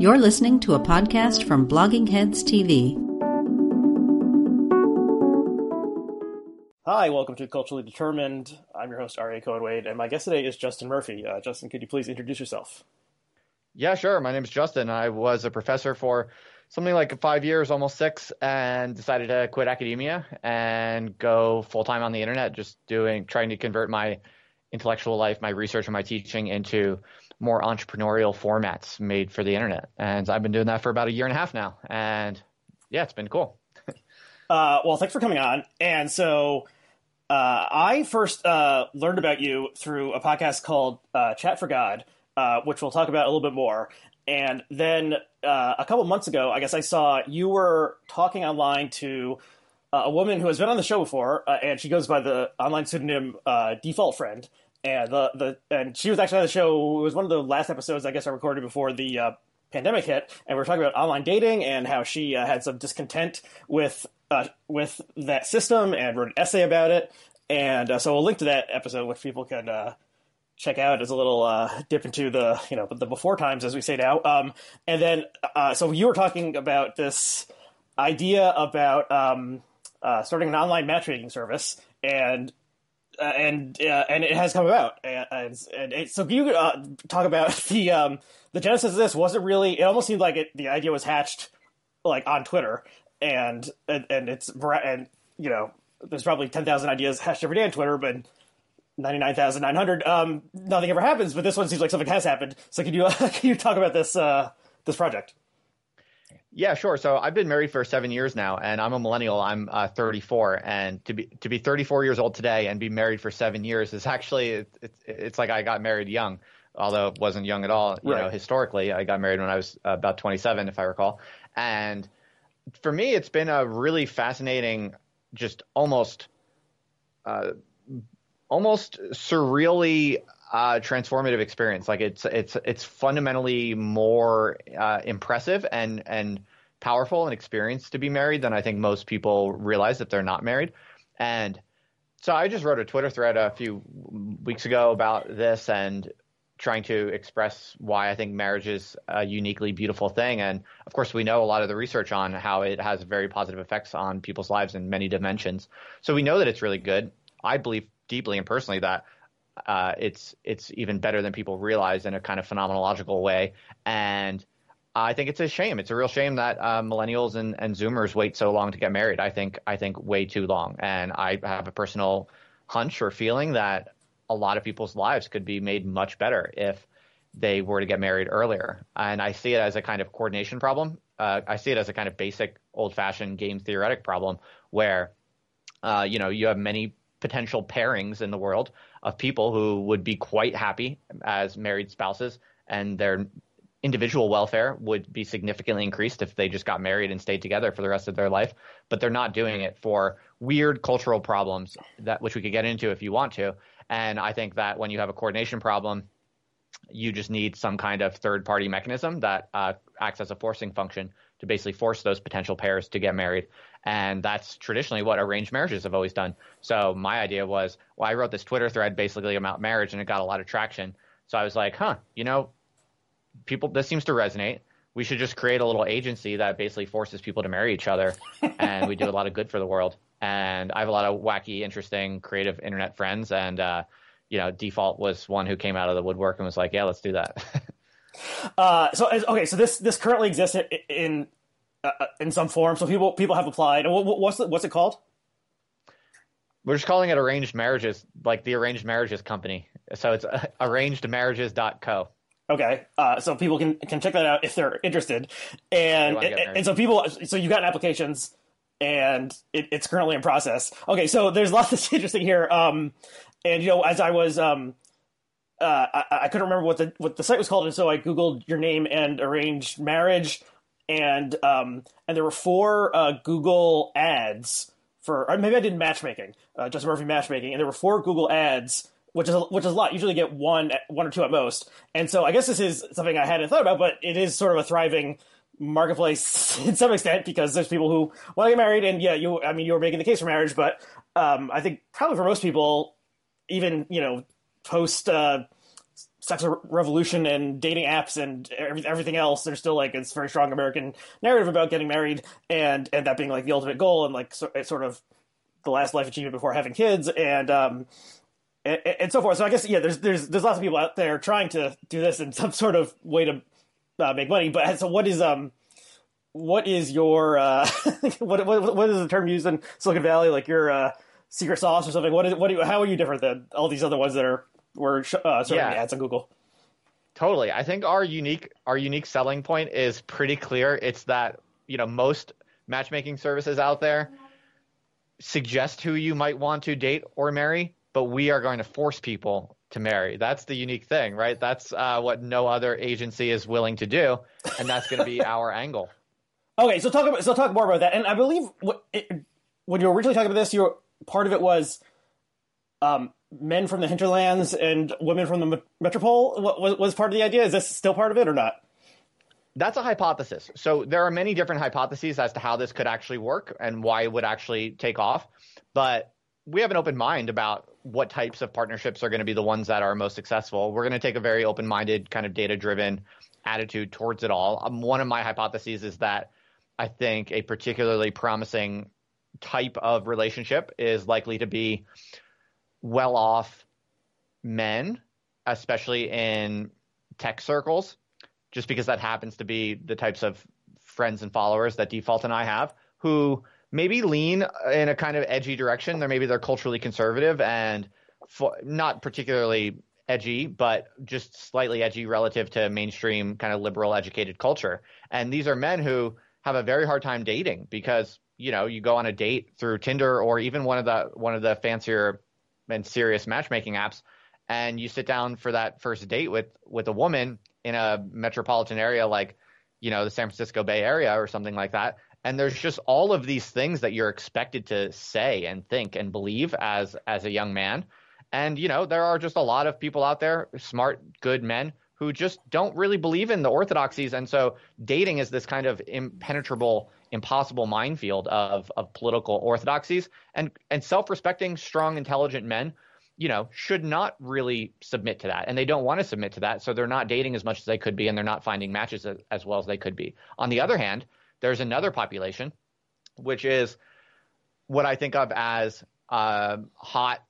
You're listening to a podcast from Bloggingheads TV. Hi, welcome to Culturally Determined. I'm your host, Aryeh Cohen Wade, and my guest today is Justin Murphy. Uh, Justin, could you please introduce yourself? Yeah, sure. My name is Justin. I was a professor for something like five years, almost six, and decided to quit academia and go full time on the internet, just doing, trying to convert my intellectual life, my research, and my teaching into more entrepreneurial formats made for the internet. And I've been doing that for about a year and a half now. And yeah, it's been cool. uh, well, thanks for coming on. And so uh, I first uh, learned about you through a podcast called uh, Chat for God, uh, which we'll talk about a little bit more. And then uh, a couple months ago, I guess I saw you were talking online to a woman who has been on the show before, and she goes by the online pseudonym Default Friend and the the and she was actually on the show. It was one of the last episodes I guess I recorded before the uh, pandemic hit, and we are talking about online dating and how she uh, had some discontent with uh, with that system and wrote an essay about it. And uh, so we'll link to that episode, which people can uh, check out as a little uh, dip into the you know the before times, as we say now. Um, and then so you were talking about this idea about um, starting an online matchmaking service and uh, and uh, and it has come about. And, and, and so, can you uh, talk about the um, the genesis of this? Was it really? It almost seemed like it, the idea was hatched like on Twitter, and and, and it's and you know, there's probably ten thousand ideas hatched every day on Twitter, but. 99,900 um nothing ever happens but this one seems like something has happened so can you can you talk about this uh this project yeah, sure. So I've been married for seven years now, and I'm a millennial. I'm uh, 34, and to be to be 34 years old today and be married for seven years is actually it, it's like I got married young, although it wasn't young at all. You right. know, historically, I got married when I was about 27, if I recall. And for me, it's been a really fascinating, just almost, uh, almost surreally uh, transformative experience. Like it's it's it's fundamentally more uh, impressive and and powerful and experience to be married than I think most people realize that they're not married. And so I just wrote a Twitter thread a few weeks ago about this and trying to express why I think marriage is a uniquely beautiful thing. And of course, we know a lot of the research on how it has very positive effects on people's lives in many dimensions. So we know that it's really good. I believe deeply and personally that uh, it's it's even better than people realize in a kind of phenomenological way. And I think it's a shame. It's a real shame that uh, millennials and, and Zoomers wait so long to get married. I think I think way too long. And I have a personal hunch or feeling that a lot of people's lives could be made much better if they were to get married earlier. And I see it as a kind of coordination problem. Uh, I see it as a kind of basic old-fashioned game theoretic problem where, uh, you know, you have many potential pairings in the world of people who would be quite happy as married spouses and their individual welfare would be significantly increased if they just got married and stayed together for the rest of their life. But they're not doing it for weird cultural problems that which we could get into if you want to. And i think that when you have a coordination problem you just need some kind of third party mechanism that uh, acts as a forcing function to basically force those potential pairs to get married and that's traditionally what arranged marriages have always done. So my idea was, well, I wrote this Twitter thread basically about marriage and it got a lot of traction. So I was like, huh, you know, people, this seems to resonate. We should just create a little agency that basically forces people to marry each other and we do a lot of good for the world. And I have a lot of wacky, interesting, creative internet friends. And, uh, you know, Default was one who came out of the woodwork and was like, yeah, let's do that. uh, so, okay, so this, this currently exists in uh, uh, in some form. So people people have applied. What's the, what's it called? We're just calling it arranged marriages, like the arranged marriages company. So it's uh, arrangedmarriages.co. Okay, uh, so people can can check that out if they're interested, and and, so people, so you got applications, and it, it's currently in process. Okay, so there's lots that's interesting here, um, and you know, as I was, um, uh, I, I couldn't remember what the what the site was called, and so I googled your name and arranged marriage, and um, and there were four uh, Google ads for maybe I did matchmaking, uh, Justin Murphy matchmaking, and there were four Google ads, which is a, which is a lot. Usually get one one or two at most, and so I guess this is something I hadn't thought about, but it is sort of a thriving marketplace in some extent because there's people who want to get married, and yeah, you I mean you were making the case for marriage, but um, I think probably for most people, even you know post. Uh, sexual revolution and dating apps and everything else, there's still like it's very strong American narrative about getting married and and that being like the ultimate goal and like so, sort of the last life achievement before having kids and um and, and, so forth. So I guess yeah, there's there's there's lots of people out there trying to do this in some sort of way to uh, make money. But so what is um what is your uh what, what what is the term used in Silicon Valley like your uh secret sauce or something? What is what? Do you, how are you different than all these other ones that are were uh, serving yeah. ads on Google? Totally. I think our unique our unique selling point is pretty clear. It's that you know most matchmaking services out there suggest who you might want to date or marry, but we are going to force people to marry. That's the unique thing, right? That's uh, what no other agency is willing to do, and that's going to be our angle. Okay, so talk about so talk more about that. And I believe what, it, when you were originally talking about this, your part of it was um, men from the hinterlands and women from the metropole was, was part of the idea. Is this still part of it or not? That's a hypothesis. So there are many different hypotheses as to how this could actually work and why it would actually take off. But we have an open mind about what types of partnerships are going to be the ones that are most successful. We're going to take a very open minded, kind of data driven attitude towards it all. Um, one of my hypotheses is that I think a particularly promising type of relationship is likely to be well off men, especially in tech circles, just because that happens to be the types of friends and followers that Default and I have who maybe lean in a kind of edgy direction. They're maybe they're culturally conservative and not particularly edgy, but just slightly edgy relative to mainstream kind of liberal educated culture. And these are men who have a very hard time dating because you know you go on a date through Tinder or even one of the one of the fancier and serious matchmaking apps, and you sit down for that first date with with a woman in a metropolitan area like you know the San Francisco Bay Area or something like that, and there's just all of these things that you're expected to say and think and believe as as a young man. And you know, there are just a lot of people out there, smart, good men who just don't really believe in the orthodoxies and so dating is this kind of impenetrable impossible minefield of of political orthodoxies. And and self-respecting strong intelligent men you know should not really submit to that. And they don't want to submit to that. So they're not dating as much as they could be and they're not finding matches as, as well as they could be. On the other hand there's another population which is what i think of as uh, hot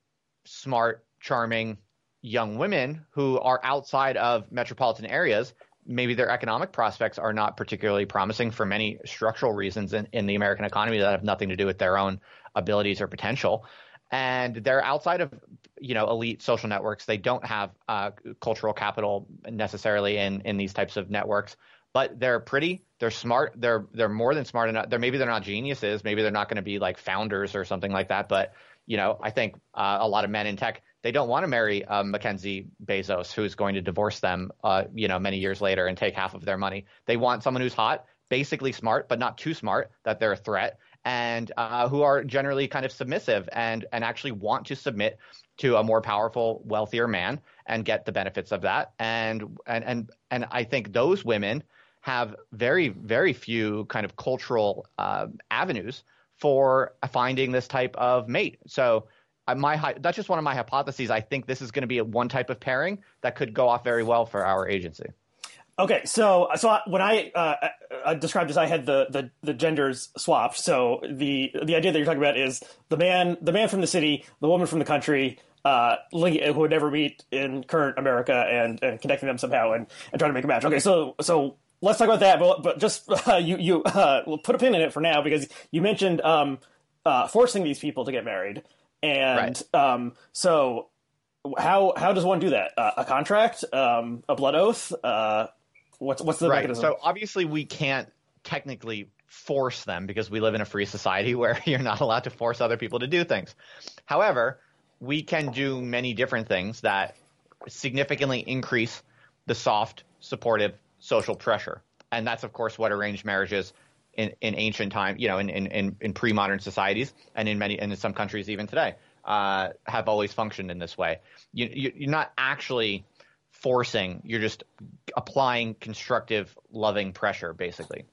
smart charming young women who are outside of metropolitan areas maybe their economic prospects are not particularly promising for many structural reasons in, in the American economy that have nothing to do with their own abilities or potential. And they're outside of, you know, elite social networks. They don't have uh, cultural capital necessarily in in these types of networks. But they're pretty. They're smart. They're they're more than smart enough. They're maybe they're not geniuses. Maybe they're not going to be like founders or something like that. But you know, I think uh, a lot of men in tech they don't want to marry uh, Mackenzie Bezos, who's going to divorce them, uh, you know, many years later and take half of their money. They want someone who's hot, basically smart, but not too smart that they're a threat, and uh, who are generally kind of submissive and and actually want to submit to a more powerful, wealthier man and get the benefits of that. And and and and I think those women have very very few kind of cultural uh, avenues for finding this type of mate. So my that's just one of my hypotheses. I think this is going to be one type of pairing that could go off very well for our agency. Okay, so so when I uh, uh, described this, I had the, the, the genders swapped. So the the idea that you're talking about is the man the man from the city, the woman from the country, uh, who would never meet in current America, and, and connecting them somehow and, and trying to make a match. Okay, so so let's talk about that. But but just uh, you you uh, we'll put a pin in it for now because you mentioned um, uh, forcing these people to get married. And right. um, so, how how does one do that? Uh, a contract, um, a blood oath. Uh, what's what's the right. mechanism? So obviously, we can't technically force them because we live in a free society where you're not allowed to force other people to do things. However, we can do many different things that significantly increase the soft, supportive social pressure. And that's, of course, what arranged marriages in, in ancient time, you know, in, in, in pre-modern societies and in many, and in some countries even today, uh, have always functioned in this way. You, you, you're not actually forcing, you're just applying constructive, loving pressure, basically.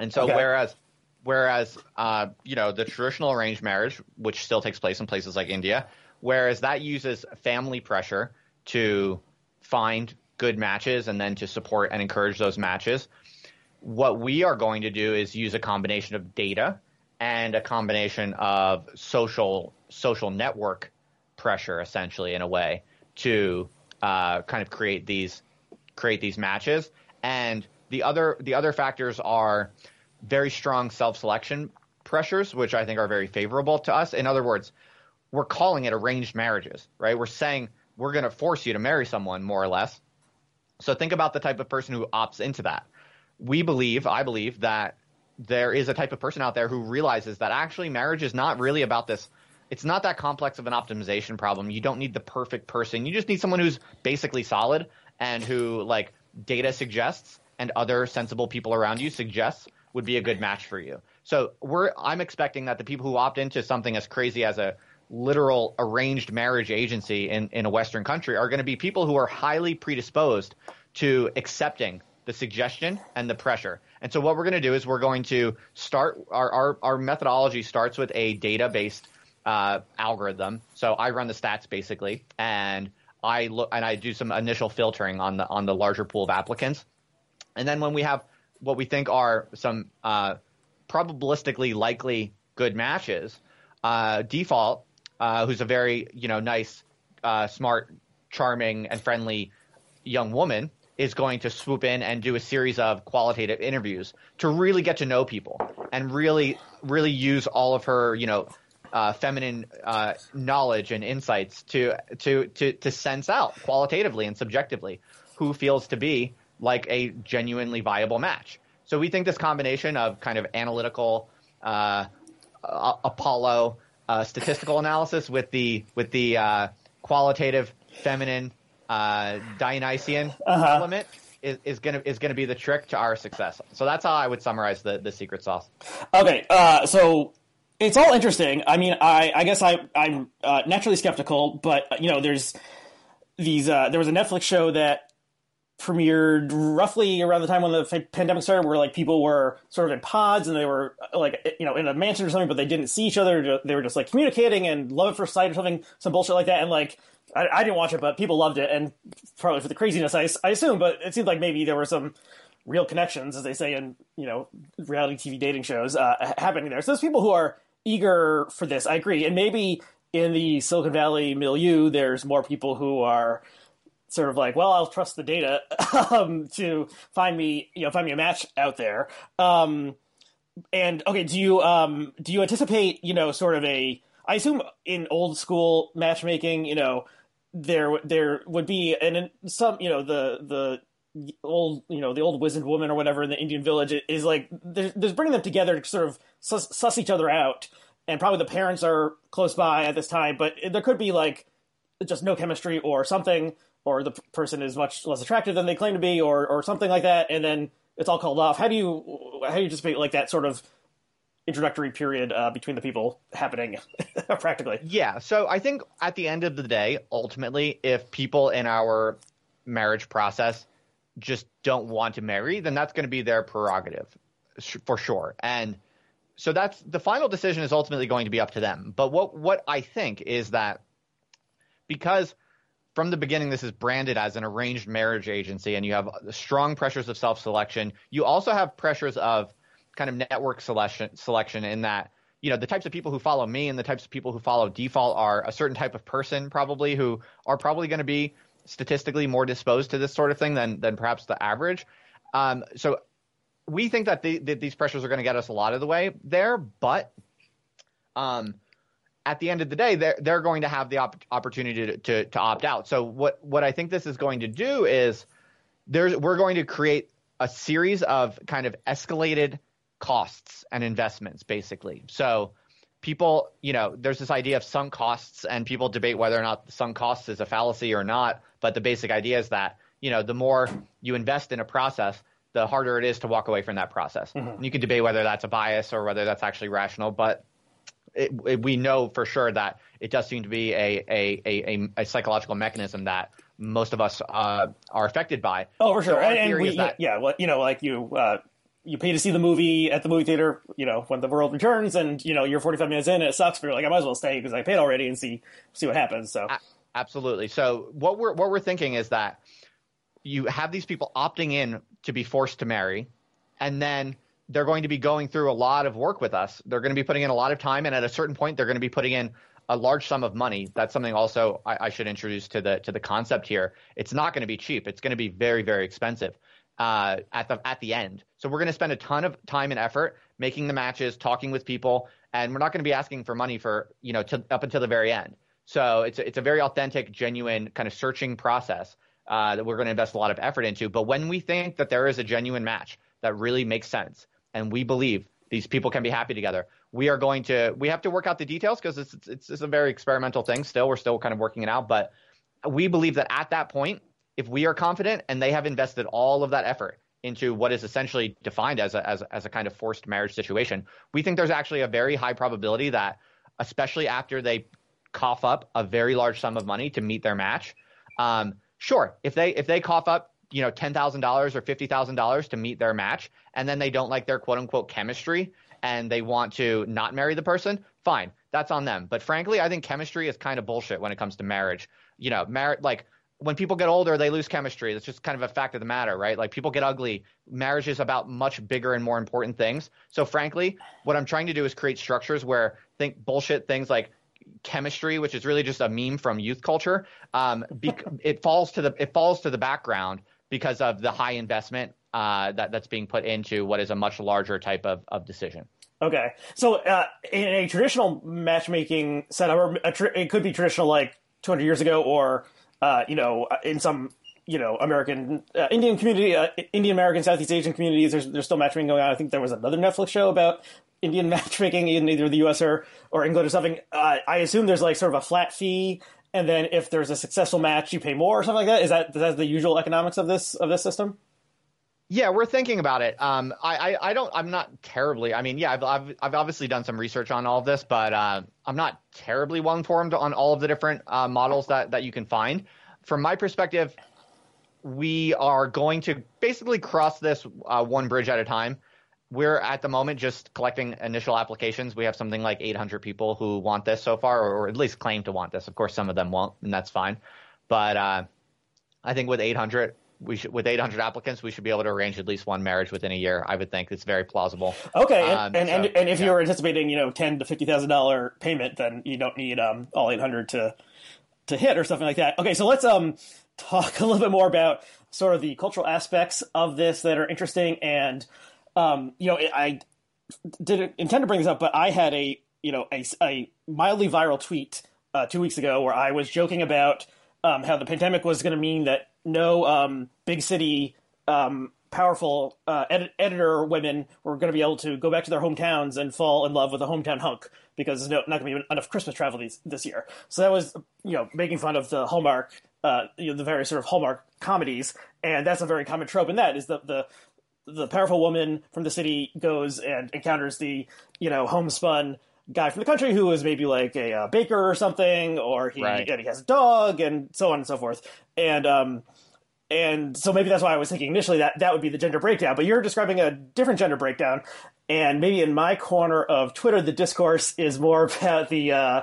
And so, okay. whereas, whereas, uh, you know, the traditional arranged marriage, which still takes place in places like India, whereas that uses family pressure to find good matches and then to support and encourage those matches. What we are going to do is use a combination of data and a combination of social social network pressure, essentially, in a way, to uh, kind of create these create these matches. And the other the other factors are very strong self selection pressures, which I think are very favorable to us. In other words, we're calling it arranged marriages, right? We're saying we're going to force you to marry someone, more or less. So think about the type of person who opts into that. We believe, I believe, that there is a type of person out there who realizes that actually marriage is not really about this. It's not that complex of an optimization problem. You don't need the perfect person. You just need someone who's basically solid and who, like, data suggests and other sensible people around you suggests would be a good match for you. So we're I'm expecting that the people who opt into something as crazy as a literal arranged marriage agency in, in a Western country are going to be people who are highly predisposed to accepting the suggestion and the pressure. And so what we're going to do is we're going to start our, our, our methodology starts with a data based uh, algorithm. So I run the stats basically, and I look and I do some initial filtering on the on the larger pool of applicants. And then when we have what we think are some uh, probabilistically likely good matches, uh, default, uh, who's a very you know nice, uh, smart, charming, and friendly young woman, is going to swoop in and do a series of qualitative interviews to really get to know people and really really use all of her you know uh, feminine uh, knowledge and insights to to to to sense out qualitatively and subjectively who feels to be like a genuinely viable match. So we think this combination of kind of analytical uh, Apollo uh, statistical analysis with the with the uh, qualitative feminine uh, Dionysian uh-huh. element is, is gonna is gonna be the trick to our success. So that's how I would summarize the the secret sauce. Okay, uh, so it's all interesting. I mean, I I guess I I'm uh, naturally skeptical, but you know, there's these uh, there was a Netflix show that premiered roughly around the time when the pandemic started where like people were sort of in pods and they were like you know in a mansion or something but they didn't see each other. They were just like communicating and love at first sight or something some bullshit like that. And like I, I didn't watch it but people loved it. And probably for the craziness I, I assume but it seemed like maybe there were some real connections as they say in you know reality tv dating shows uh, happening there. So there's people who are eager for this i agree. And maybe in the silicon valley milieu there's more people who are sort of like, well, I'll trust the data um, to find me, you know, find me a match out there. Um, and okay, do you um, do you anticipate, you know, sort of a? I assume in old school matchmaking, you know, there there would be and some, you know, the the old you know the old wizened woman or whatever in the Indian village is like there's, there's bringing them together to sort of suss, suss each other out, and probably the parents are close by at this time, but there could be like just no chemistry or something or the person is much less attractive than they claim to be, or or something like that, and then it's all called off. How do you how do you anticipate like that sort of introductory period uh, between the people happening practically? Yeah, so I think at the end of the day, ultimately, if people in our marriage process just don't want to marry, then that's going to be their prerogative for sure. And so that's the final decision is ultimately going to be up to them. But what what I think is that because from the beginning, this is branded as an arranged marriage agency, and you have strong pressures of self selection. You also have pressures of kind of network selection, selection in that you know the types of people who follow me and the types of people who follow default are a certain type of person probably who are probably going to be statistically more disposed to this sort of thing than than perhaps the average. Um, so we think that, the, that these pressures are going to get us a lot of the way there, but um, at the end of the day, they're they're going to have the op- opportunity to, to, to opt out. So what what I think this is going to do is there's we're going to create a series of kind of escalated costs and investments, basically. So people, you know, there's this idea of sunk costs, and people debate whether or not sunk costs is a fallacy or not. But the basic idea is that you know the more you invest in a process, the harder it is to walk away from that process. Mm-hmm. You can debate whether that's a bias or whether that's actually rational, but it, it, we know for sure that it does seem to be a a, a, a psychological mechanism that most of us uh, are affected by. Oh, for sure. So and, and we, that, yeah, well, you know, like you uh, you pay to see the movie at the movie theater, you know, when the world returns, and you know you're 45 minutes in, and it sucks, but you're like, I might as well stay because I paid already and see see what happens. So absolutely. So what we're what we're thinking is that you have these people opting in to be forced to marry, and then they're going to be going through a lot of work with us. They're going to be putting in a lot of time, and at a certain point, they're going to be putting in a large sum of money. That's something also I, I should introduce to the to the concept here. It's not going to be cheap. It's going to be very very expensive uh, at the at the end. So we're going to spend a ton of time and effort making the matches, talking with people, and we're not going to be asking for money for you know to, up until the very end. So it's a, it's a very authentic, genuine kind of searching process uh, that we're going to invest a lot of effort into. But when we think that there is a genuine match that really makes sense, and we believe these people can be happy together, we are going to we have to work out the details because it's, it's it's a very experimental thing. Still, we're still kind of working it out, but we believe that at that point, if we are confident and they have invested all of that effort into what is essentially defined as a, as, as a kind of forced marriage situation, we think there's actually a very high probability that, especially after they cough up a very large sum of money to meet their match, um, sure, if they if they cough up you know ten thousand dollars or fifty thousand dollars to meet their match, and then they don't like their quote unquote chemistry and they want to not marry the person, fine, that's on them. But frankly, I think chemistry is kind of bullshit when it comes to marriage. You know, marriage like when people get older, they lose chemistry. That's just kind of a fact of the matter, right? Like people get ugly. Marriage is about much bigger and more important things. So frankly, what I'm trying to do is create structures where think bullshit things like chemistry, which is really just a meme from youth culture. Um, it falls to the it falls to the background because of the high investment uh, that that's being put into what is a much larger type of, of decision. Okay, so uh, in a traditional matchmaking setup, or tra- it could be traditional like 200 years ago, or uh, you know, in some you know American uh, Indian community, uh, Indian American, Southeast Asian communities, there's there's still matchmaking going on. I think there was another Netflix show about Indian matchmaking in either the U.S. or or England or something. Uh, I assume there's like sort of a flat fee, and then if there's a successful match, you pay more or something like that. Is that is that the usual economics of this of this system? Yeah, we're thinking about it. Um, I, I, I, don't. I'm not terribly. I mean, yeah, I've, I've, I've obviously done some research on all of this, but uh, I'm not terribly well informed on all of the different uh, models that that you can find. From my perspective, we are going to basically cross this uh, one bridge at a time. We're at the moment just collecting initial applications. We have something like 800 people who want this so far, or, or at least claim to want this. Of course, some of them won't, and that's fine. But uh, I think with 800, we should with 800 applicants we should be able to arrange at least one marriage within a year i would think it's very plausible okay um, and, and, so, and, if yeah. you're anticipating you know 10 to 50 thousand dollar payment then you don't need um all 800 to to hit or something like that okay so let's um talk a little bit more about sort of the cultural aspects of this that are interesting and um you know i didn't intend to bring this up but i had a you know a, a mildly viral tweet uh, two weeks ago where i was joking about um, how the pandemic was going to mean that no um, big city um, powerful uh, ed- editor women were going to be able to go back to their hometowns and fall in love with a hometown hunk because there's no, not going to be enough Christmas travel these, this year. So that was, you know, making fun of the Hallmark, uh, you know, the various sort of Hallmark comedies, and that's a very common trope. In that is the the the powerful woman from the city goes and encounters the you know homespun guy from the country who is maybe like a uh, baker or something, or he right. and he has a dog and so on and so forth. And um, and so maybe that's why I was thinking initially that that would be the gender breakdown. But you're describing a different gender breakdown, and maybe in my corner of Twitter, the discourse is more about the. Uh,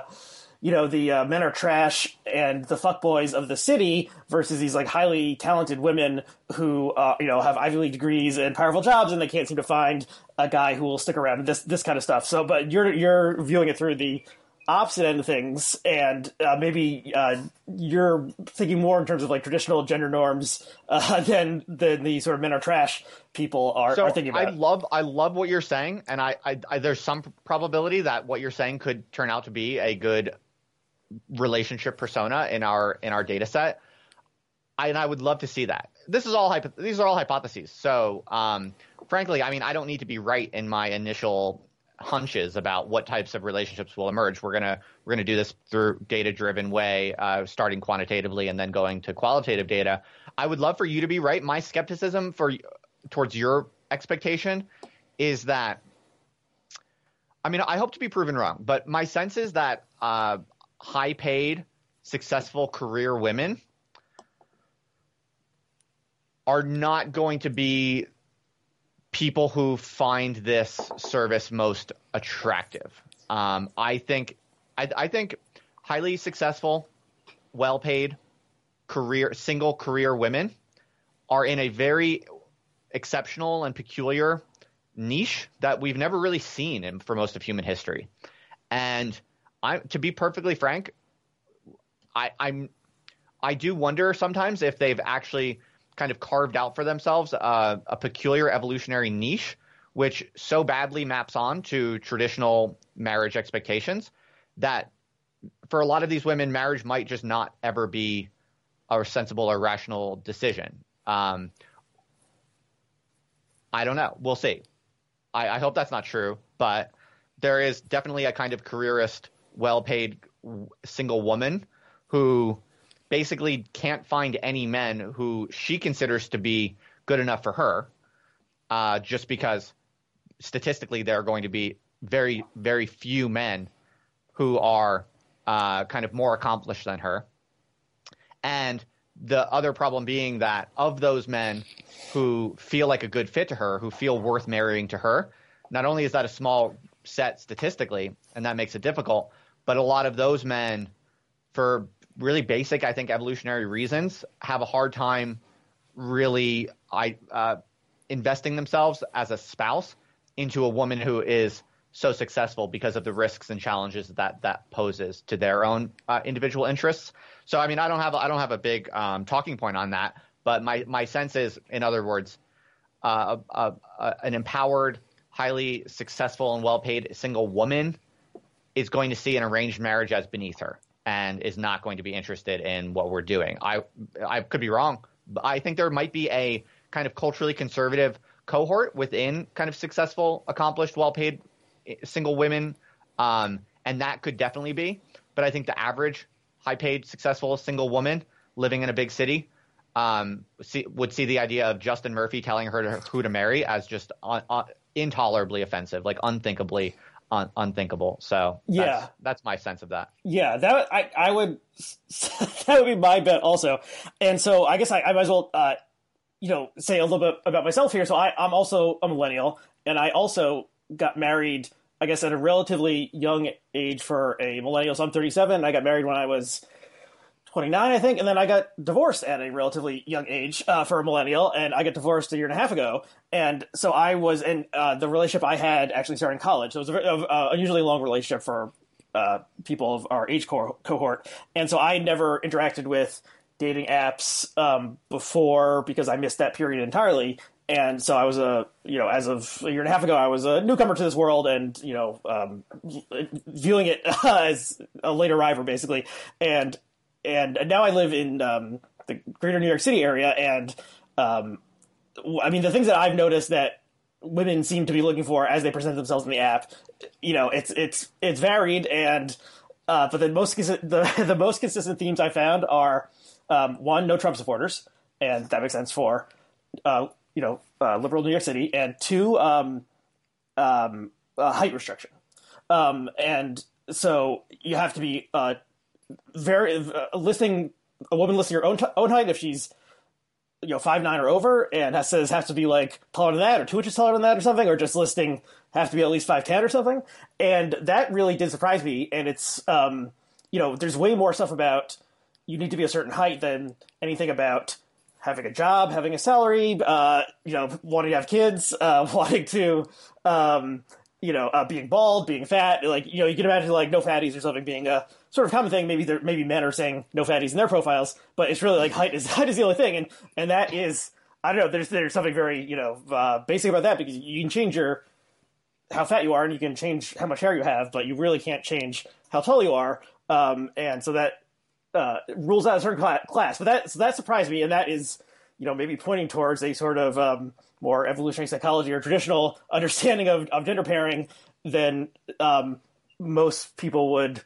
you know the uh, men are trash and the fuckboys of the city versus these like highly talented women who uh, you know have Ivy League degrees and powerful jobs and they can't seem to find a guy who will stick around this this kind of stuff. So, but you're you're viewing it through the opposite end of things, and uh, maybe uh, you're thinking more in terms of like traditional gender norms uh, than than the sort of men are trash people are, so are thinking about. I love I love what you're saying, and I, I, I there's some probability that what you're saying could turn out to be a good relationship persona in our in our data set. I, and I would love to see that. This is all hypo- these are all hypotheses. So, um, frankly, I mean, I don't need to be right in my initial hunches about what types of relationships will emerge. We're gonna we're gonna do this through data driven way, uh, starting quantitatively and then going to qualitative data. I would love for you to be right. My skepticism for towards your expectation is that I mean, I hope to be proven wrong, but my sense is that uh, high paid, successful career women are not going to be people who find this service most attractive. Um, I think I, I, think highly successful, well paid career single career women are in a very exceptional and peculiar niche that we've never really seen in, for most of human history. And I, to be perfectly frank, I, I'm I do wonder sometimes if they've actually kind of carved out for themselves uh, a peculiar evolutionary niche, which so badly maps on to traditional marriage expectations that for a lot of these women, marriage might just not ever be a sensible or rational decision. Um, I don't know. We'll see. I, I hope that's not true, but there is definitely a kind of careerist, well paid single woman who basically can't find any men who she considers to be good enough for her, uh, just because statistically there are going to be very, very few men who are uh, kind of more accomplished than her. And the other problem being that of those men who feel like a good fit to her, who feel worth marrying to her, not only is that a small set statistically, and that makes it difficult, but a lot of those men, for really basic, I think, evolutionary reasons, have a hard time really I, uh, investing themselves as a spouse into a woman who is so successful because of the risks and challenges that that poses to their own uh, individual interests. So, I mean, I don't have I don't have a big um, talking point on that, but my my sense is, in other words, uh, an empowered, highly successful, and well-paid single woman is going to see an arranged marriage as beneath her and is not going to be interested in what we're doing. I I could be wrong, but I think there might be a kind of culturally conservative cohort within kind of successful, accomplished, well-paid single women, um, and that could definitely be. But I think the average high paid, successful single woman living in a big city um, see, would see the idea of Justin Murphy telling her to, who to marry as just un, un, intolerably offensive, like unthinkably un, unthinkable. So yeah, that's, that's, my sense of that. Yeah, that I I would that would be my bet also. And so I guess I, I might as well uh, you know say a little bit about myself here. So I, I'm also a millennial, and I also got married, I guess, at a relatively young age for a millennial. So I'm 37. I got married when I was 29, I think, and then I got divorced at a relatively young age uh, for a millennial, and I got divorced a year and a half ago. And so I was in uh, the relationship I had actually started in college. So it was a, a unusually long relationship for uh, people of our age cohort. And so I never interacted with dating apps um, before because I missed that period entirely and so I was a you know as of a year and a half ago I was a newcomer to this world and you know um, viewing it as a late arriver basically and and now I live in um, the greater New York City area and um, I mean the things that I've noticed that women seem to be looking for as they present themselves in the app you know it's it's it's varied and uh, but the most the the most consistent themes I found are um, one no Trump supporters and that makes sense for uh, you know uh, liberal New York City, and two um, um, height restriction. Um, and so you have to be uh, very uh, listing a woman listing her own t- own height if she's you know five nine or over, and has, says has to be like taller than that or two inches taller than that or something, or just listing have to be at least five ten or something. And that really did surprise me. And it's um, you know there's way more stuff about you need to be a certain height than anything about having a job, having a salary, uh, you know, wanting to have kids, uh, wanting to, um, you know, uh, being bald, being fat, like you know, you can imagine like no fatties or something being a sort of common thing. Maybe maybe men are saying no fatties in their profiles, but it's really like height is height is the only thing, and and that is I don't know. There's there's something very you know uh, basic about that because you can change your how fat you are and you can change how much hair you have, but you really can't change how tall you are. Um, and so that uh, rules out a certain class. But that so that surprised me, and that is you know maybe pointing towards a sort of um, more evolutionary psychology or traditional understanding of, of gender pairing than um, most people would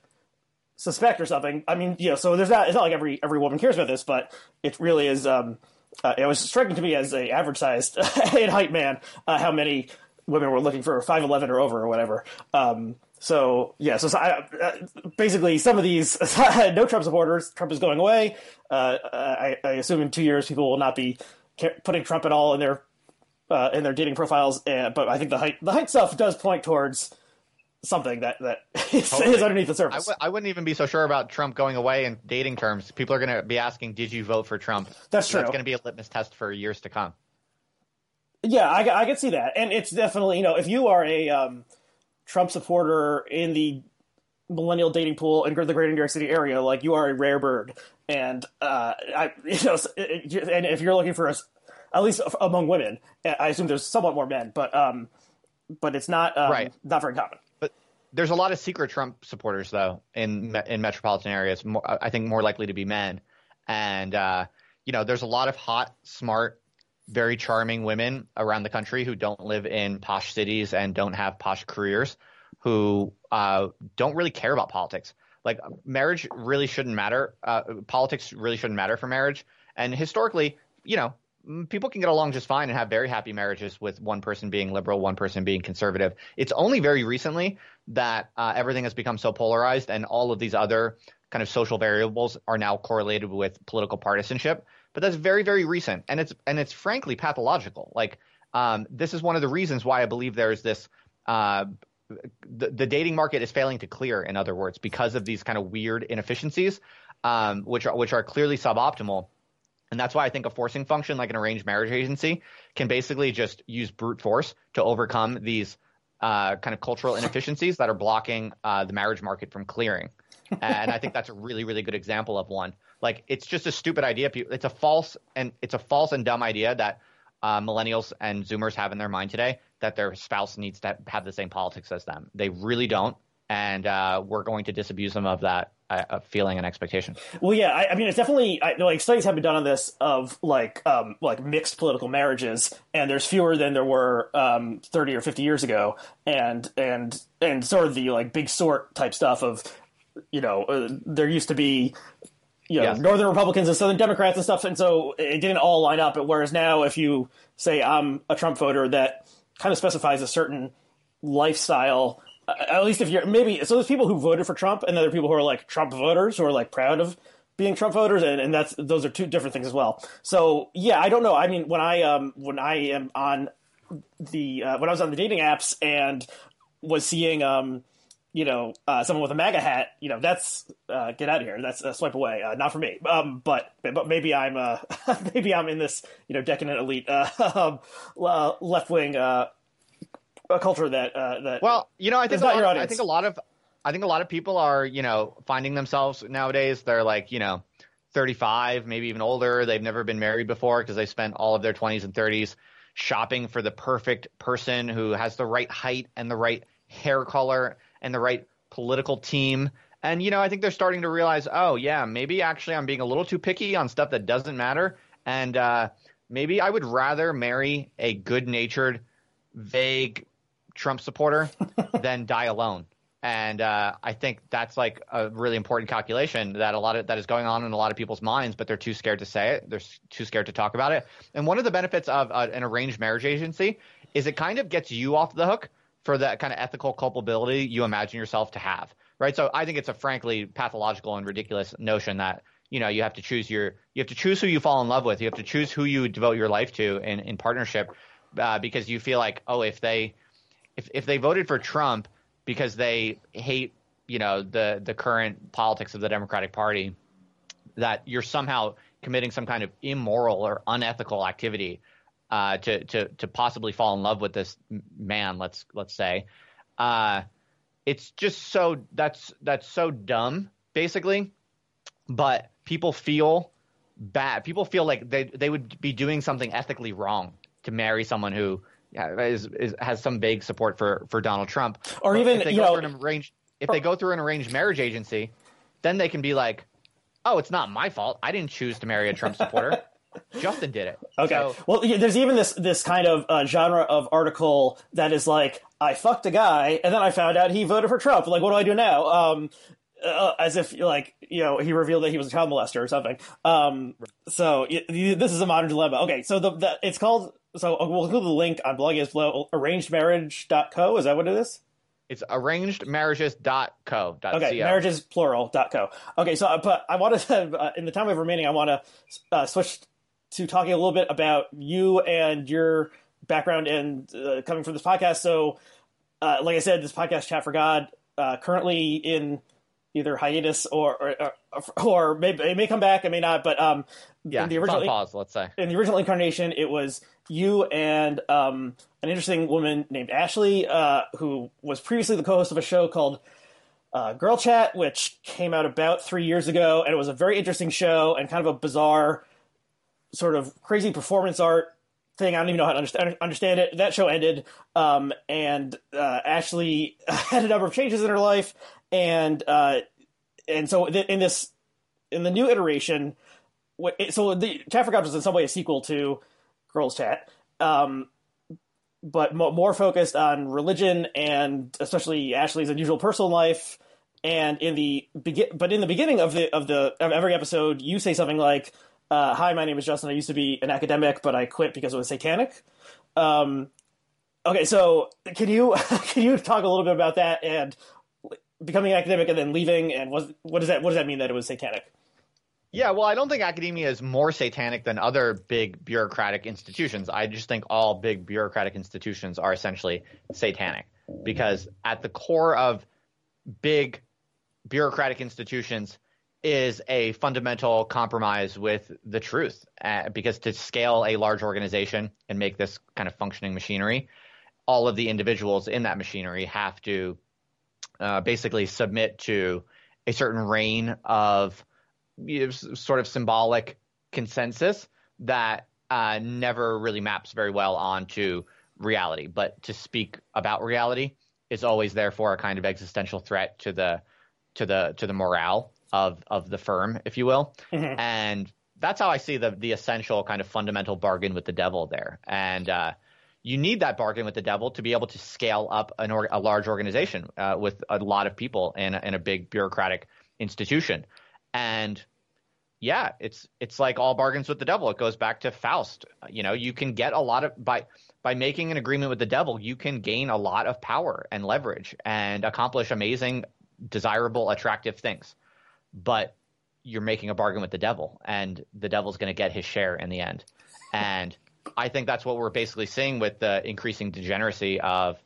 suspect or something. I mean, you know, so there's not it's not like every every woman cares about this, but it really is. Um, uh, it was striking to me as a average sized in height man uh, how many women were looking for five eleven or over or whatever. Um, so yeah, so, so I, uh, basically some of these no Trump supporters. Trump is going away. Uh, I, I, assume in two years people will not be putting Trump at all in their uh, in their dating profiles. Uh, but I think the height the height stuff does point towards something that that is, totally. is underneath the surface. I w- I wouldn't even be so sure about Trump going away in dating terms. People are going to be asking, "Did you vote for Trump?" That's true. It's going to be a litmus test for years to come. Yeah, I, I can see that, and it's definitely you know if you are a um, Trump supporter in the millennial dating pool in the greater New York City area, like you are a rare bird, and uh, I you know, and if you're looking for a, at least among women, I assume there's somewhat more men, but um, but it's not um, right. not very common. But there's a lot of secret Trump supporters though in in metropolitan areas. More, I think more likely to be men, and uh, you know, there's a lot of hot, smart very charming women around the country who don't live in posh cities and don't have posh careers, who uh, don't really care about politics. Like marriage really shouldn't matter. Uh, politics really shouldn't matter for marriage. And historically, you know, people can get along just fine and have very happy marriages with one person being liberal, one person being conservative. It's only very recently that uh, everything has become so polarized and all of these other kind of social variables are now correlated with political partisanship. But that's very very recent and it's and it's frankly pathological. Like um, this is one of the reasons why i believe there's this uh, the, the dating market is failing to clear in other words because of these kind of weird inefficiencies um, which are which are clearly suboptimal and that's why I think a forcing function like an arranged marriage agency can basically just use brute force to overcome these uh, kind of cultural inefficiencies that are blocking uh, the marriage market from clearing. and I think that's a really, really good example of one. Like it's just a stupid idea. It's a false and it's a false and dumb idea that uh, millennials and Zoomers have in their mind today that their spouse needs to have the same politics as them. They really don't, and uh, we're going to disabuse them of that uh, feeling and expectation. Well, yeah, I, I mean, it's definitely I, like studies have been done on this of like um, like mixed political marriages, and there's fewer than there were um, 30 or 50 years ago, and and and sort of the like big sort type stuff of you know uh, there used to be you know, yes. Northern Republicans and Southern Democrats and stuff, and so it didn't all line up. Whereas now, if you say I'm a Trump voter, that kind of specifies a certain lifestyle. Uh, at least if you're maybe so, there's people who voted for Trump, and are people who are like Trump voters who are like proud of being Trump voters, and, and that's those are two different things as well. So yeah, I don't know. I mean, when I um when I am on the uh, when I was on the dating apps and was seeing um you know, uh, someone with a MAGA hat, you know, that's uh, get out of here. That's a swipe away. Uh, not for me. Um, but but maybe I'm uh, maybe I'm in this you know decadent elite uh, um, left wing uh, culture that that. Well, you know, I think lot, I think a lot of I think a lot of people are you know finding themselves nowadays. They're like you know. 35, maybe even older. They've never been married before because they spent all of their 20s and 30s shopping for the perfect person who has the right height and the right hair color and the right political team. And, you know, I think they're starting to realize, oh, yeah, maybe actually I'm being a little too picky on stuff that doesn't matter. And uh, maybe I would rather marry a good natured, vague Trump supporter then die alone. And uh, I think that's like a really important calculation that a lot of that is going on in a lot of people's minds, but they're too scared to say it. They're too scared to talk about it. And one of the benefits of uh, an arranged marriage agency is it kind of gets you off the hook for that kind of ethical culpability you imagine yourself to have, right? So I think it's a frankly pathological and ridiculous notion that you know you have to choose your you have to choose who you fall in love with, you have to choose who you devote your life to in in partnership, uh, because you feel like oh if they if if they voted for Trump because they hate you know the the current politics of the Democratic Party, that you're somehow committing some kind of immoral or unethical activity uh, to to to possibly fall in love with this man. Let's let's say, uh, it's just so that's that's so dumb, basically. But people feel bad. People feel like they they would be doing something ethically wrong to marry someone who is, is has some vague support for for Donald Trump, or but even you know, arranged if they go through an arranged marriage agency, then they can be like, "Oh, it's not my fault. I didn't choose to marry a Trump supporter." Justin did it. Okay. So, well, there's even this this kind of uh, genre of article that is like, I fucked a guy, and then I found out he voted for Trump. Like, what do I do now? Um, uh, as if like you know he revealed that he was a child molester or something. Um, so this is a modern dilemma. Okay, so the, the it's called. So we'll include the link on blog is below. Arrangedmarriage.co. Is that what it is? It's arrangedmarriages.co. Okay, marriages plural. co. Okay, so uh, but I want to uh, in the time we have remaining, I want to uh, switch to talking a little bit about you and your background and uh, coming from this podcast. So, uh, like I said, this podcast, Chat for God, uh, currently in either hiatus or or, or, or maybe it may come back, it may not. But um, yeah, in the original pause, let's say in the original incarnation, it was you and um, an interesting woman named Ashley, uh, who was previously the co-host of a show called uh, Girl Chat, which came out about three years ago, and it was a very interesting show and kind of a bizarre, sort of crazy performance art thing. I don't even know how to understand, understand it. That show ended, um, and uh, Ashley had a number of changes in her life, and uh, and so in this in the new iteration, so the Chat for was in some way a sequel to Girls Chat. Um, but more focused on religion and especially Ashley's unusual personal life. And in the begin, but in the beginning of the of the of every episode, you say something like, uh, "Hi, my name is Justin. I used to be an academic, but I quit because it was satanic." Um, okay, so can you can you talk a little bit about that and becoming an academic and then leaving, and what what does that what does that mean that it was satanic? Yeah, well, I don't think academia is more satanic than other big bureaucratic institutions. I just think all big bureaucratic institutions are essentially satanic because at the core of big bureaucratic institutions is a fundamental compromise with the truth. Uh, because to scale a large organization and make this kind of functioning machinery, all of the individuals in that machinery have to uh, basically submit to a certain reign of you know, sort of symbolic consensus that uh, never really maps very well onto reality. But to speak about reality is always therefore a kind of existential threat to the to the to the morale of of the firm, if you will. Mm-hmm. And that's how I see the the essential kind of fundamental bargain with the devil there. And uh, you need that bargain with the devil to be able to scale up an or, a large organization uh, with a lot of people in in a big bureaucratic institution. And yeah, it's it's like all bargains with the devil. It goes back to Faust. You know, you can get a lot of by by making an agreement with the devil, you can gain a lot of power and leverage and accomplish amazing, desirable, attractive things. But you're making a bargain with the devil, and the devil's going to get his share in the end. And I think that's what we're basically seeing with the increasing degeneracy of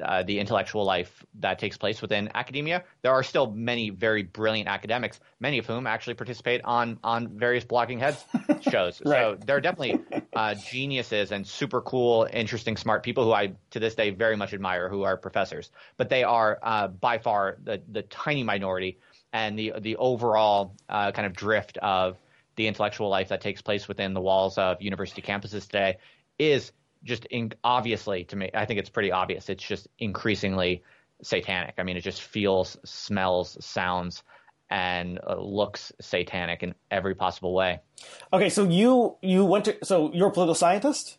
uh, the intellectual life that takes place within academia. There are still many very brilliant academics, many of whom actually participate on on various Bloggingheads shows. right. So there are definitely uh, geniuses and super cool, interesting, smart people who I to this day very much admire who are professors. But they are uh, by far the the tiny minority, and the the overall uh, kind of drift of the intellectual life that takes place within the walls of university campuses today is just in, obviously to me, I think it's pretty obvious. It's just increasingly satanic. I mean, it just feels, smells, sounds, and uh, looks satanic in every possible way. Okay, so you you went to so you're a political scientist.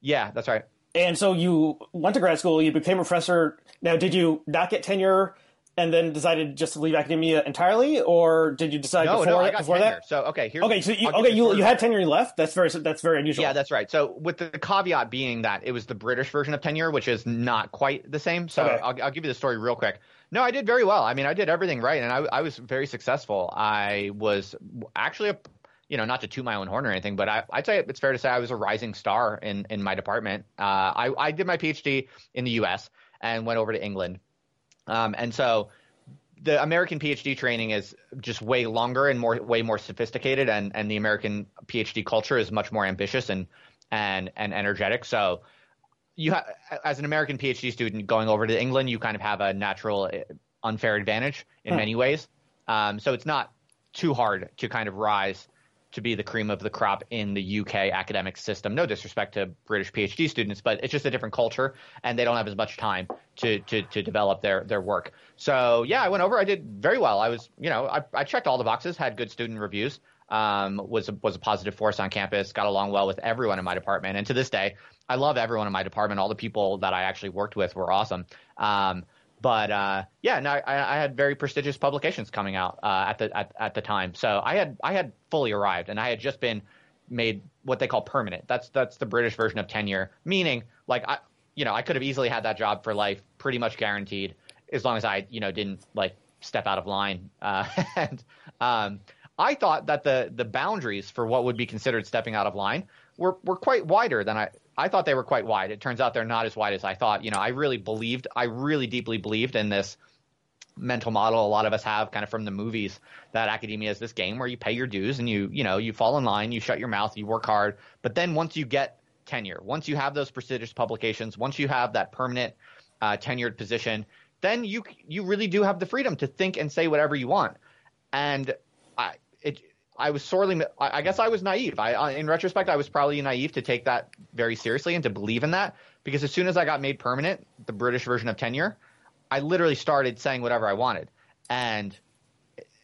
Yeah, that's right. And so you went to grad school. You became a professor. Now, did you not get tenure and then decided just to leave academia entirely, or did you decide no, before, no, I got before tenure. that? So okay, here. Okay, so you, okay, you you had tenure left. That's very that's very unusual. Yeah, that's right. So with the caveat being that it was the British version of tenure, which is not quite the same. So okay. I'll, I'll give you the story real quick. No, I did very well. I mean, I did everything right, and I, I was very successful. I was actually a you know, not to toot my own horn or anything, but I, would say it's fair to say I was a rising star in, in my department. Uh, I, I did my PhD in the U.S. and went over to England, um, and so the American PhD training is just way longer and more way more sophisticated, and and the American PhD culture is much more ambitious and and and energetic. So you ha- as an American PhD student going over to England, you kind of have a natural uh, unfair advantage in hmm. many ways. Um, so it's not too hard to kind of rise to be the cream of the crop in the UK academic system. No disrespect to British PhD students, but it's just a different culture, and they don't have as much time to to, to develop their their work. So yeah, I went over. I did very well. I was, you know, I, I checked all the boxes, had good student reviews, um, was a, was a positive force on campus, got along well with everyone in my department, and to this day, I love everyone in my department. All the people that I actually worked with were awesome. Um, but uh, yeah, no, I, I, had very prestigious publications coming out uh, at the at, at the time. So I had I had fully arrived, and I had just been made what they call permanent. That's that's the British version of tenure, meaning like I you know I could have easily had that job for life, pretty much guaranteed, as long as I you know didn't like step out of line. Uh, and um, I thought that the the boundaries for what would be considered stepping out of line were were quite wider than I I thought they were quite wide. It turns out they're not as wide as I thought. You know, I really believed, I really deeply believed in this mental model a lot of us have kind of from the movies that academia is this game where you pay your dues and you you know you fall in line you shut your mouth you work hard but then once you get tenure once you have those prestigious publications once you have that permanent uh, tenured position then you you really do have the freedom to think and say whatever you want and i it I was sorely, I guess I was naive. I, in retrospect, I was probably naive to take that very seriously and to believe in that because as soon as I got made permanent, the British version of tenure, I literally started saying whatever I wanted, and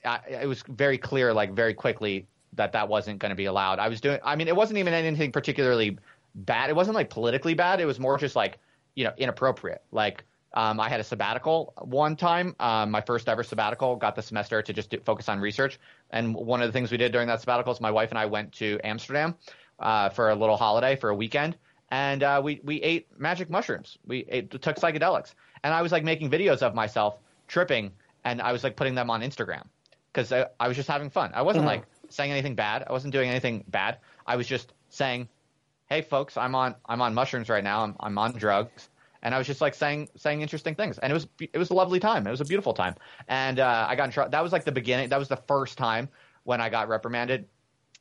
I, it was very clear, like very quickly, that that wasn't going to be allowed. I was doing. I mean, it wasn't even anything particularly bad. It wasn't like politically bad. It was more just like you know inappropriate. Like um, I had a sabbatical one time, um, my first ever sabbatical. Got the semester to just do, focus on research. And one of the things we did during that sabbatical is my wife and I went to Amsterdam uh, for a little holiday for a weekend, and uh, we we ate magic mushrooms. We ate, took psychedelics, and I was like making videos of myself tripping, and I was like putting them on Instagram because I, I, was just having fun. I wasn't mm-hmm. like saying anything bad. I wasn't doing anything bad. I was just saying, "Hey, folks, I'm on I'm on mushrooms right now. I'm I'm on drugs." And I was just like saying saying interesting things, and it was it was a lovely time. It was a beautiful time, and uh, I got in trouble. That was like the beginning. That was the first time when I got reprimanded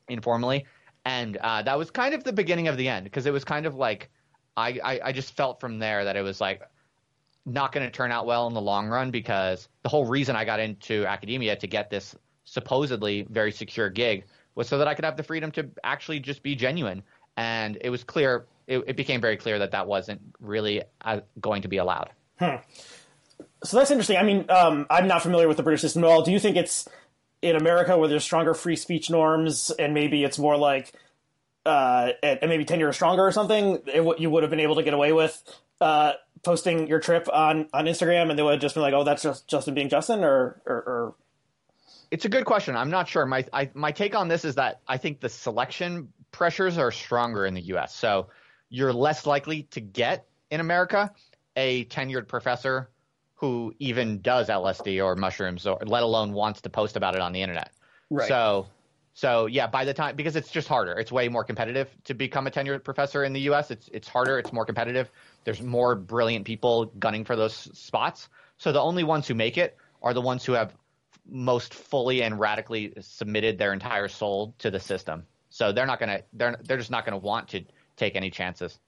informally, and uh, that was kind of the beginning of the end because it was kind of like I, I I just felt from there that it was like not going to turn out well in the long run because the whole reason I got into academia to get this supposedly very secure gig was so that I could have the freedom to actually just be genuine. And it was clear, it, it became very clear that that wasn't really uh, going to be allowed. Hmm. So that's interesting. I mean, um, I'm not familiar with the British system at all. Do you think it's in America where there's stronger free speech norms and maybe it's more like, uh, and maybe tenure is stronger or something, it, you would have been able to get away with uh, posting your trip on on Instagram, and they would have just been like, "Oh, that's just Justin being Justin," or or. or... It's a good question. I'm not sure. My I, my take on this is that I think the selection pressures are stronger in the U.S. So you're less likely to get in America a tenured professor who even does LSD or mushrooms, or let alone wants to post about it on the internet. Right. So so yeah, by the time because it's just harder. It's way more competitive to become a tenured professor in the U.S. It's it's harder. It's more competitive. There's more brilliant people gunning for those spots. So the only ones who make it are the ones who have most fully and radically submitted their entire soul to the system. So they're not gonna they're they're just not gonna want to take any chances.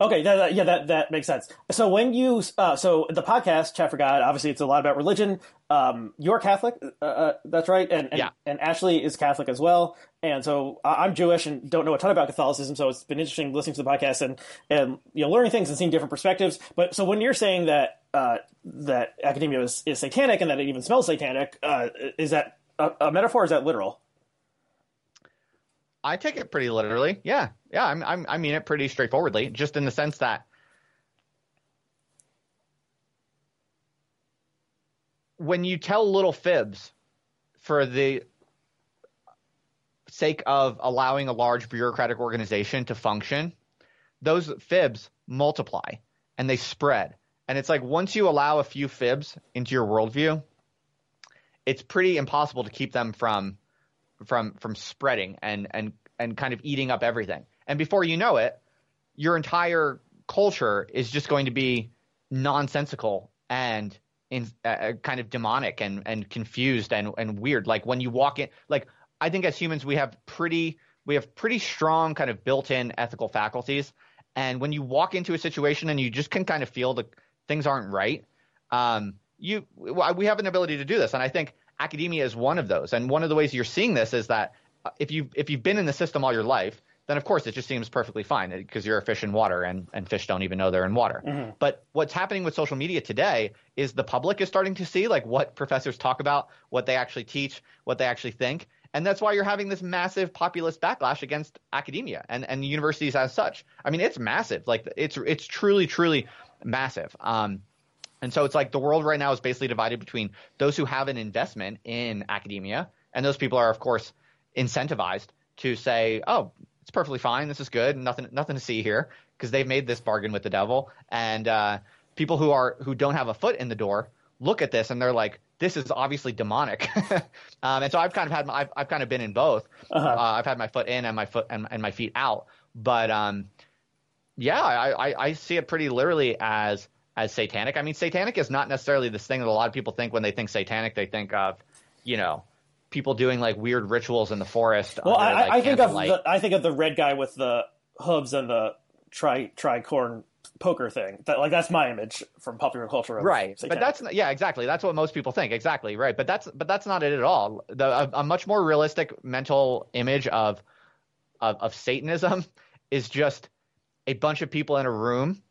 Okay, that, that, yeah, that that makes sense. So when you uh, so the podcast Chat for God, obviously it's a lot about religion. Um, you're Catholic, uh, uh, that's right, and, and yeah. and Ashley is Catholic as well. And so I'm Jewish and don't know a ton about Catholicism, so it's been interesting listening to the podcast and and you know learning things and seeing different perspectives. But so when you're saying that uh, that academia is, is satanic and that it even smells satanic, uh, is that a, a metaphor? is that literal? I take it pretty literally. Yeah, yeah. I'm, I'm, i mean it pretty straightforwardly, just in the sense that when you tell little fibs for the sake of allowing a large bureaucratic organization to function, those fibs multiply and they spread. And it's like once you allow a few fibs into your worldview, it's pretty impossible to keep them from from from spreading and and and kind of eating up everything. And before you know it, your entire culture is just going to be nonsensical and in, uh, uh, kind of demonic and and confused and and weird. Like when you walk in, like I think as humans we have pretty we have pretty strong kind of built-in ethical faculties. And when you walk into a situation and you just can kind of feel that things aren't right, um, you we have an ability to do this. And I think academia is one of those. And one of the ways you're seeing this is that uh, if you if you've been in the system all your life, then of course it just seems perfectly fine because you're a fish in water and, and fish don't even know they're in water. Mm-hmm. But what's happening with social media today is the public is starting to see like what professors talk about, what they actually teach, what they actually think. And that's why you're having this massive populist backlash against academia and, and universities as such. I mean, it's massive. Like it's it's truly, truly massive. Um, and so it's like the world right now is basically divided between those who have an investment in academia, and those people are, of course, incentivized to say, "Oh, it's perfectly fine. This is good. Nothing, nothing to see here," because they've made this bargain with the devil. And uh, people who are who don't have a foot in the door look at this and they're like, "This is obviously demonic." um, and so I've kind of had my, I've, I've kind of been in both. Uh-huh. Uh, I've had my foot in and my foot and, and my feet out. But um, yeah, I, I, I see it pretty literally as as satanic. I mean, satanic is not necessarily this thing that a lot of people think when they think satanic. They think of, you know, people doing like weird rituals in the forest. Well, under, I, like, I think of the, I think of the red guy with the hooves and the tri tricorn poker thing. That like that's my image from popular culture. Right satanic. but that's not- yeah exactly that's what most people think exactly right but that's but that's not it at all the a, a much more realistic mental image of, of of satanism is just a bunch of people in a room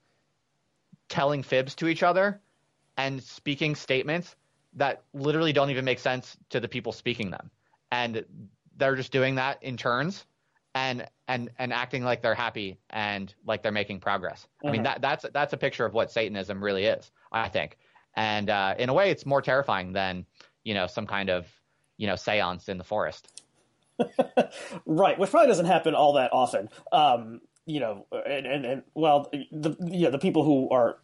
telling fibs to each other and speaking statements that literally don't even make sense to the people speaking them and they're just doing that in turns and and and acting like they're happy and like they're making progress. I mean Mhm. that that's that's a picture of what Satanism really is, I think. And uh, in a way, it's more terrifying than you know some kind of you know séance in the forest. right, which probably doesn't happen all that often. Um, you know, and, and, and well, the yeah, the people who are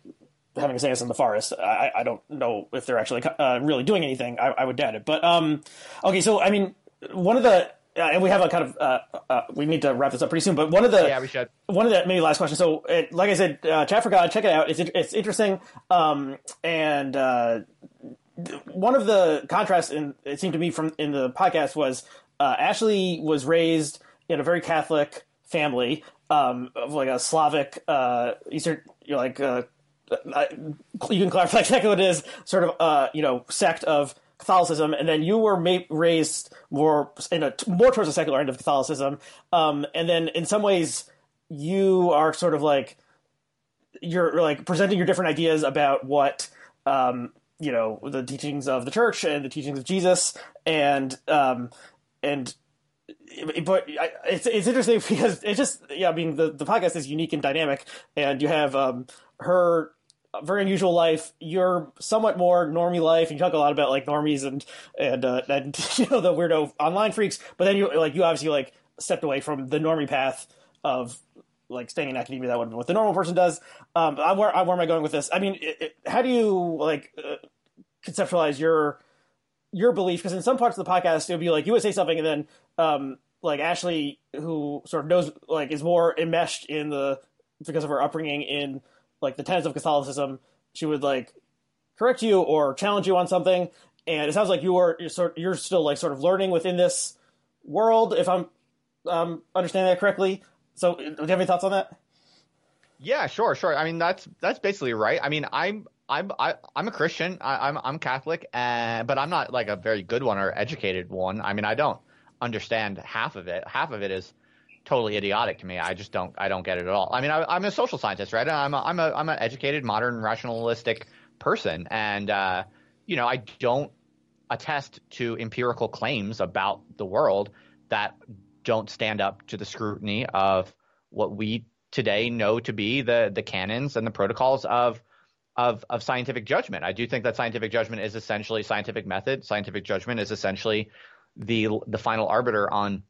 having a seance in the forest, I, I don't know if they're actually uh, really doing anything. I, I would doubt it. But um, okay, so I mean, one of the uh, and we have a kind of uh, uh, we need to wrap this up pretty soon. But one of the Yeah, we should. one of the maybe last question. So, it, like I said, uh, chat for God, check it out. It's it's interesting. Um, and uh, one of the contrasts in it seemed to me from in the podcast was uh, Ashley was raised in a very Catholic family, um, of like a Slavic uh, Eastern, you like uh, you can clarify exactly what it is, sort of uh, you know sect of Catholicism, and then you were ma- raised more in a more towards the secular end of Catholicism, um, and then in some ways you are sort of like you're like presenting your different ideas about what um, you know the teachings of the church and the teachings of Jesus, and um, and but it's it's interesting because it's just yeah I mean the the podcast is unique and dynamic, and you have um, her very unusual life. You're somewhat more normie life, you talk a lot about like normies and and uh, and you know the weirdo online freaks. But then you like you obviously like stepped away from the normie path of like staying in academia. That would be what the normal person does. Um, I, where, I, where am I going with this? I mean, it, it, how do you like uh, conceptualize your your belief? Because in some parts of the podcast, it would be like you would say something, and then um, like Ashley, who sort of knows like is more enmeshed in the because of her upbringing in like the tenets of Catholicism, she would like correct you or challenge you on something. And it sounds like you are you're sort you're still like sort of learning within this world, if I'm um, understanding that correctly. So, do you have any thoughts on that? Yeah, sure, sure. I mean, that's that's basically right. I mean, I'm I'm I, I'm a Christian. I, I'm I'm Catholic, and but I'm not like a very good one or educated one. I mean, I don't understand half of it. Half of it is totally idiotic to me. I just don't I don't get it at all. I mean, I, I'm a social scientist, right? I'm a, I'm a I'm an educated, modern, rationalistic person, and uh, you know, I don't attest to empirical claims about the world that don't stand up to the scrutiny of what we today know to be the the canons and the protocols of of of scientific judgment. I do think that scientific judgment is essentially scientific method. Scientific judgment is essentially the the final arbiter on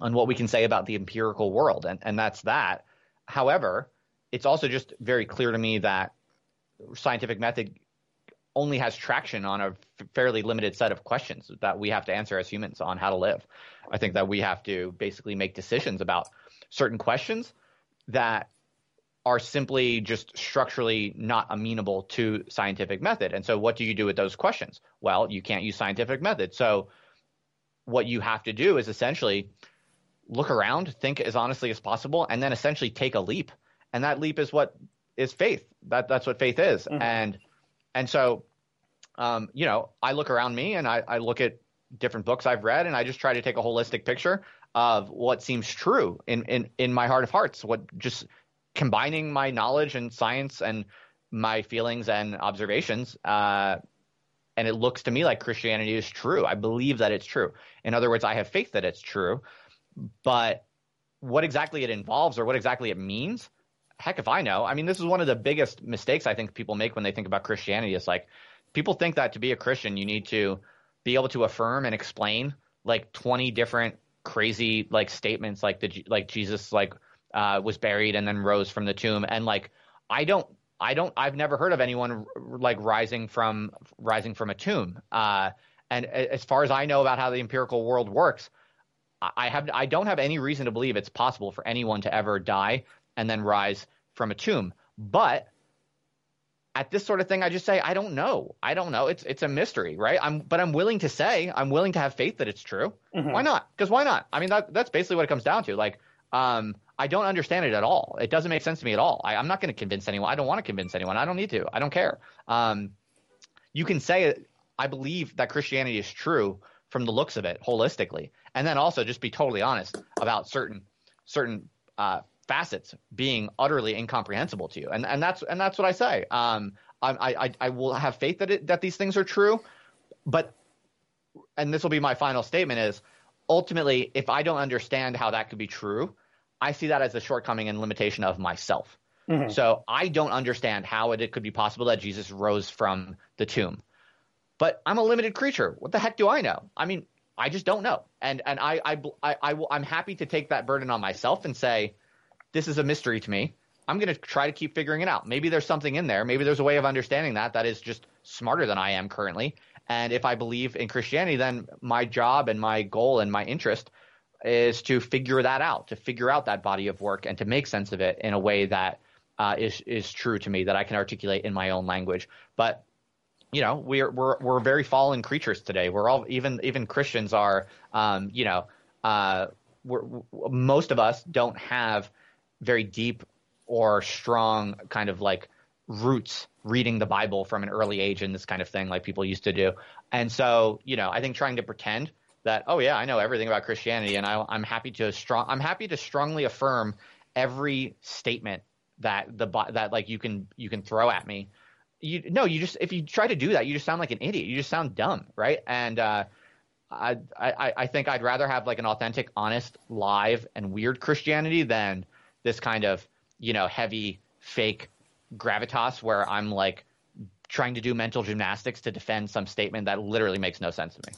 on what we can say about the empirical world, and and that's that. However, it's also just very clear to me that scientific method only has traction on a fairly limited set of questions that we have to answer as humans on how to live. I think that we have to basically make decisions about certain questions that are simply just structurally not amenable to scientific method. And so what do you do with those questions? Well, you can't use scientific method. So what you have to do is essentially look around, think as honestly as possible, and then essentially take a leap. And that leap is what is faith. That that's what faith is. And and so um, you know, I look around me and I, I look at different books I've read and I just try to take a holistic picture of what seems true in, in, in my heart of hearts, what just combining my knowledge and science and my feelings and observations. Uh, and it looks to me like Christianity is true. I believe that it's true. In other words, I have faith that it's true. But what exactly it involves or what exactly it means, heck if I know. I mean, this is one of the biggest mistakes I think people make when they think about Christianity. It's like people think that to be a Christian, you need to be able to affirm and explain like 20 different crazy like statements like the like Jesus like uh, was buried and then rose from the tomb and like I don't I don't I've never heard of anyone like rising from rising from a tomb uh, and as far as I know about how the empirical world works I have I don't have any reason to believe it's possible for anyone to ever die and then rise from a tomb. But at this sort of thing, I just say, I don't know. I don't know. It's it's a mystery, right? I'm but I'm willing to say, I'm willing to have faith that it's true. Mm-hmm. Why not? Because why not? I mean, that, that's basically what it comes down to. Like, um, I don't understand it at all. It doesn't make sense to me at all. I, am not going to convince anyone. I don't want to convince anyone. I don't need to. I don't care. Um, you can say, I believe that Christianity is true from the looks of it holistically, and then also just be totally honest about certain certain uh, facets being utterly incomprehensible to you. And and that's and that's what I say. Um, I, I I will have faith that it, that these things are true, but and this will be my final statement is ultimately if I don't understand how that could be true, I see that as a shortcoming and limitation of myself. Mm-hmm. So I don't understand how it, it could be possible that Jesus rose from the tomb. But I'm a limited creature. What the heck do I know? I mean, I just don't know. And and I I I, I I'm happy to take that burden on myself and say, this is a mystery to me. I'm going to try to keep figuring it out. Maybe there's something in there. Maybe there's a way of understanding that that is just smarter than I am currently. And if I believe in Christianity, then my job and my goal and my interest is to figure that out, to figure out that body of work and to make sense of it in a way that uh, is is true to me that I can articulate in my own language. But you know, we're we're we're very fallen creatures today. We're all even even Christians are, um, you know, uh, we're, most of us don't have very deep or strong kind of like roots reading the Bible from an early age and this kind of thing, like people used to do. And so, you know, I think trying to pretend that, oh yeah, I know everything about Christianity, and I, am happy to strong, I'm happy to strongly affirm every statement that the that like you can you can throw at me. You no, you just if you try to do that, you just sound like an idiot. You just sound dumb, right? And uh, I, I I think I'd rather have like an authentic, honest, live, and weird Christianity than this kind of you know heavy fake gravitas where I'm like trying to do mental gymnastics to defend some statement that literally makes no sense to me.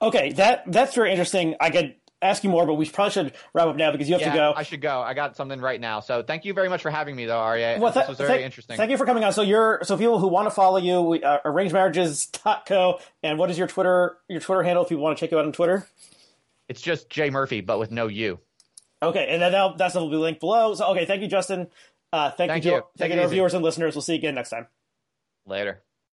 Okay, that that's very interesting. I could ask you more, but we probably should wrap up now because you have yeah, to go. I should go. I got something right now. So thank you very much for having me, though, Aryeh. Well, th- this was very th- interesting. Thank you for coming on. So you're so people who want to follow you, we, uh, arrangemarriages.co, and what is your Twitter your Twitter handle if people want to check you out on Twitter? It's just J Murphy, but with no U. Okay, and then that that's will be linked below. So okay, thank you, Justin. Uh, thank, thank you, you. thank you to our viewers and listeners. We'll see you again next time. Later.